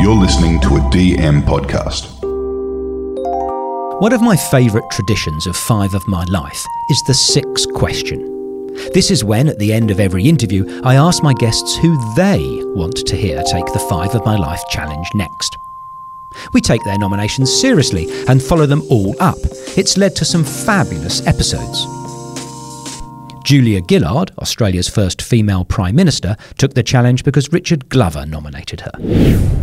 You're listening to a DM podcast. One of my favourite traditions of Five of My Life is the six question. This is when, at the end of every interview, I ask my guests who they want to hear take the Five of My Life challenge next. We take their nominations seriously and follow them all up. It's led to some fabulous episodes. Julia Gillard, Australia's first female Prime Minister, took the challenge because Richard Glover nominated her.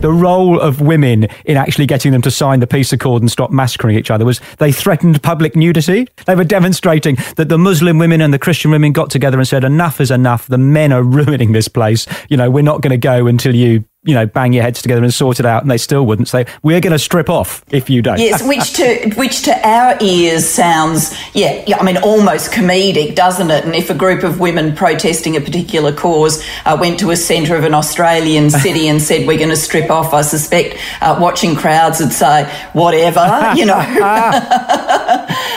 The role of women in actually getting them to sign the peace accord and stop massacring each other was they threatened public nudity. They were demonstrating that the Muslim women and the Christian women got together and said, enough is enough. The men are ruining this place. You know, we're not going to go until you you know, bang your heads together and sort it out, and they still wouldn't say, "We're going to strip off if you don't." Yes, which to which to our ears sounds, yeah, yeah, I mean, almost comedic, doesn't it? And if a group of women protesting a particular cause uh, went to a centre of an Australian city and said, "We're going to strip off," I suspect uh, watching crowds would say, "Whatever," you know.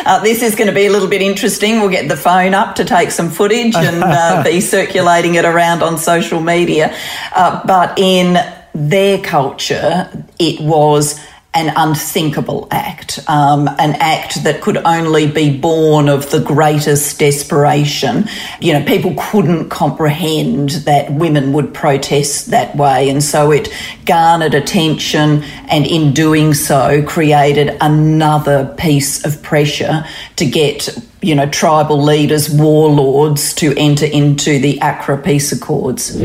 uh, this is going to be a little bit interesting. We'll get the phone up to take some footage and uh, be circulating it around on social media. Uh, but in their culture, it was an unthinkable act, um, an act that could only be born of the greatest desperation. You know, people couldn't comprehend that women would protest that way, and so it garnered attention, and in doing so, created another piece of pressure to get. You know, tribal leaders, warlords to enter into the Accra Peace Accords.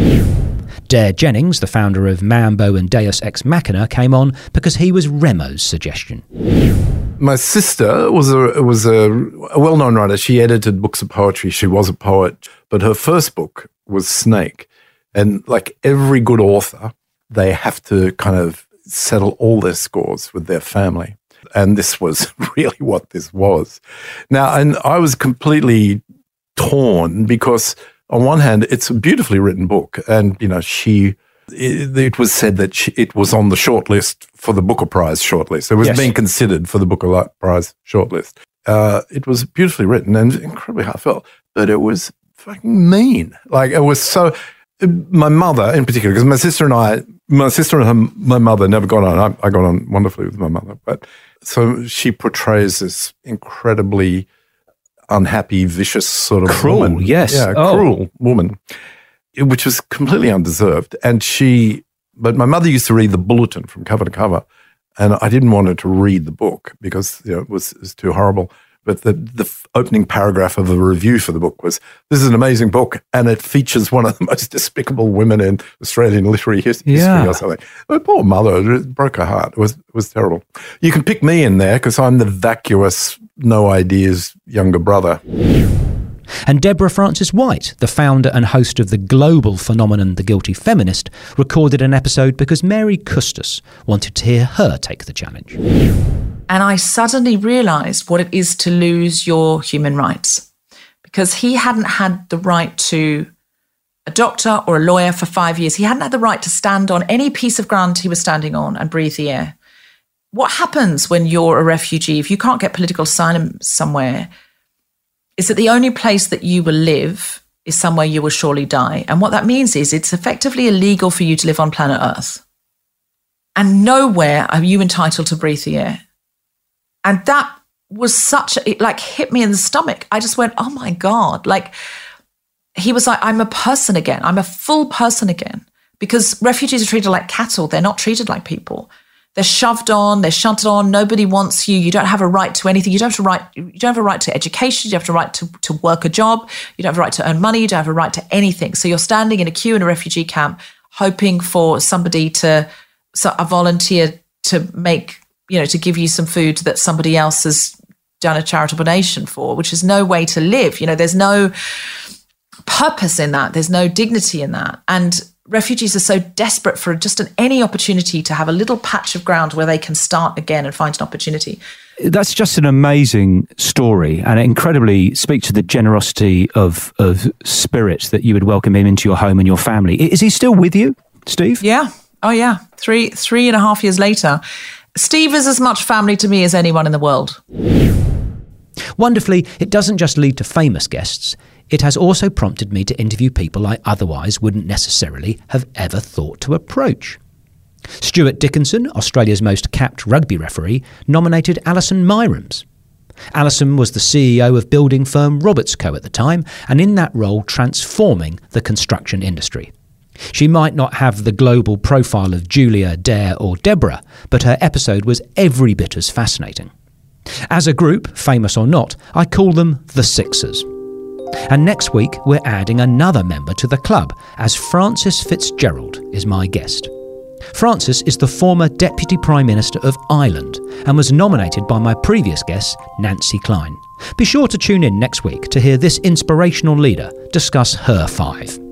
Dare Jennings, the founder of Mambo and Deus Ex Machina, came on because he was Remo's suggestion. My sister was a was a, a well known writer. She edited books of poetry. She was a poet, but her first book was Snake, and like every good author, they have to kind of settle all their scores with their family. And this was really what this was. Now, and I was completely torn because on one hand, it's a beautifully written book, and you know she. It, it was said that she, it was on the shortlist for the Booker Prize shortlist. It was Yes. being considered for the Booker Prize shortlist. Uh, it was beautifully written and incredibly heartfelt, but it was fucking mean. Like it was so. My mother, in particular, because my sister and I, my sister and her, my mother never got on. I, I got on wonderfully with my mother, but so she portrays this incredibly unhappy, vicious sort of Cruel, woman. yes. yeah, Oh. cruel woman, which was completely undeserved. And she, but my mother used to read the bulletin from cover to cover, and I didn't want her to read the book because you know it was, it was too horrible. But the the opening paragraph of the review for the book was, "This is an amazing book, and it features one of the most despicable women in Australian literary his- history, or something." My poor mother it broke her heart. It was it was terrible. You can pick me in there because I'm the vacuous, no ideas younger brother. And Deborah Frances White, the founder and host of the global phenomenon The Guilty Feminist, recorded an episode because Mary Coustas wanted to hear her take the challenge. And I suddenly realized what it is to lose your human rights because he hadn't had the right to a doctor or a lawyer for five years. He hadn't had the right to stand on any piece of ground he was standing on and breathe the air. What happens when you're a refugee? If you can't get political asylum somewhere, is that the only place that you will live is somewhere you will surely die. And what that means is it's effectively illegal for you to live on planet Earth. And nowhere are you entitled to breathe the air. And that was such, it like hit me in the stomach. I just went, oh my God. Like, he was like, I'm a person again. I'm a full person again. Because refugees are treated like cattle. They're not treated like people. They're shoved on, they're shunted on. Nobody wants you. You don't have a right to anything. You don't have a right. You don't have a right to education. You don't have a right to, to work a job. You don't have a right to earn money. You don't have a right to anything. So you're standing in a queue in a refugee camp, hoping for somebody to, so a volunteer to make, you know, to give you some food that somebody else has done a charitable donation for, which is no way to live. You know, there's no purpose in that. There's no dignity in that. And refugees are so desperate for just an, any opportunity to have a little patch of ground where they can start again and find an opportunity. That's just an amazing story, and it incredibly speaks to the generosity of of spirit that you would welcome him into your home and your family. Is he still with you, Steve? Yeah. Oh, yeah. Three three and a half years later, Steve is as much family to me as anyone in the world. Wonderfully, it doesn't just lead to famous guests, it has also prompted me to interview people I otherwise wouldn't necessarily have ever thought to approach. Stuart Dickinson, Australia's most capped rugby referee, nominated Alison Mirams. Alison was the CEO of building firm Roberts Co at the time, and in that role transforming the construction industry. She might not have the global profile of Julia, Dare, or Deborah, but her episode was every bit as fascinating. As a group, famous or not, I call them the Sixers. And next week, we're adding another member to the club, as Frances Fitzgerald is my guest. Frances is the former Deputy Prime Minister of Ireland and was nominated by my previous guest, Nancy Kline. Be sure to tune in next week to hear this inspirational leader discuss her five.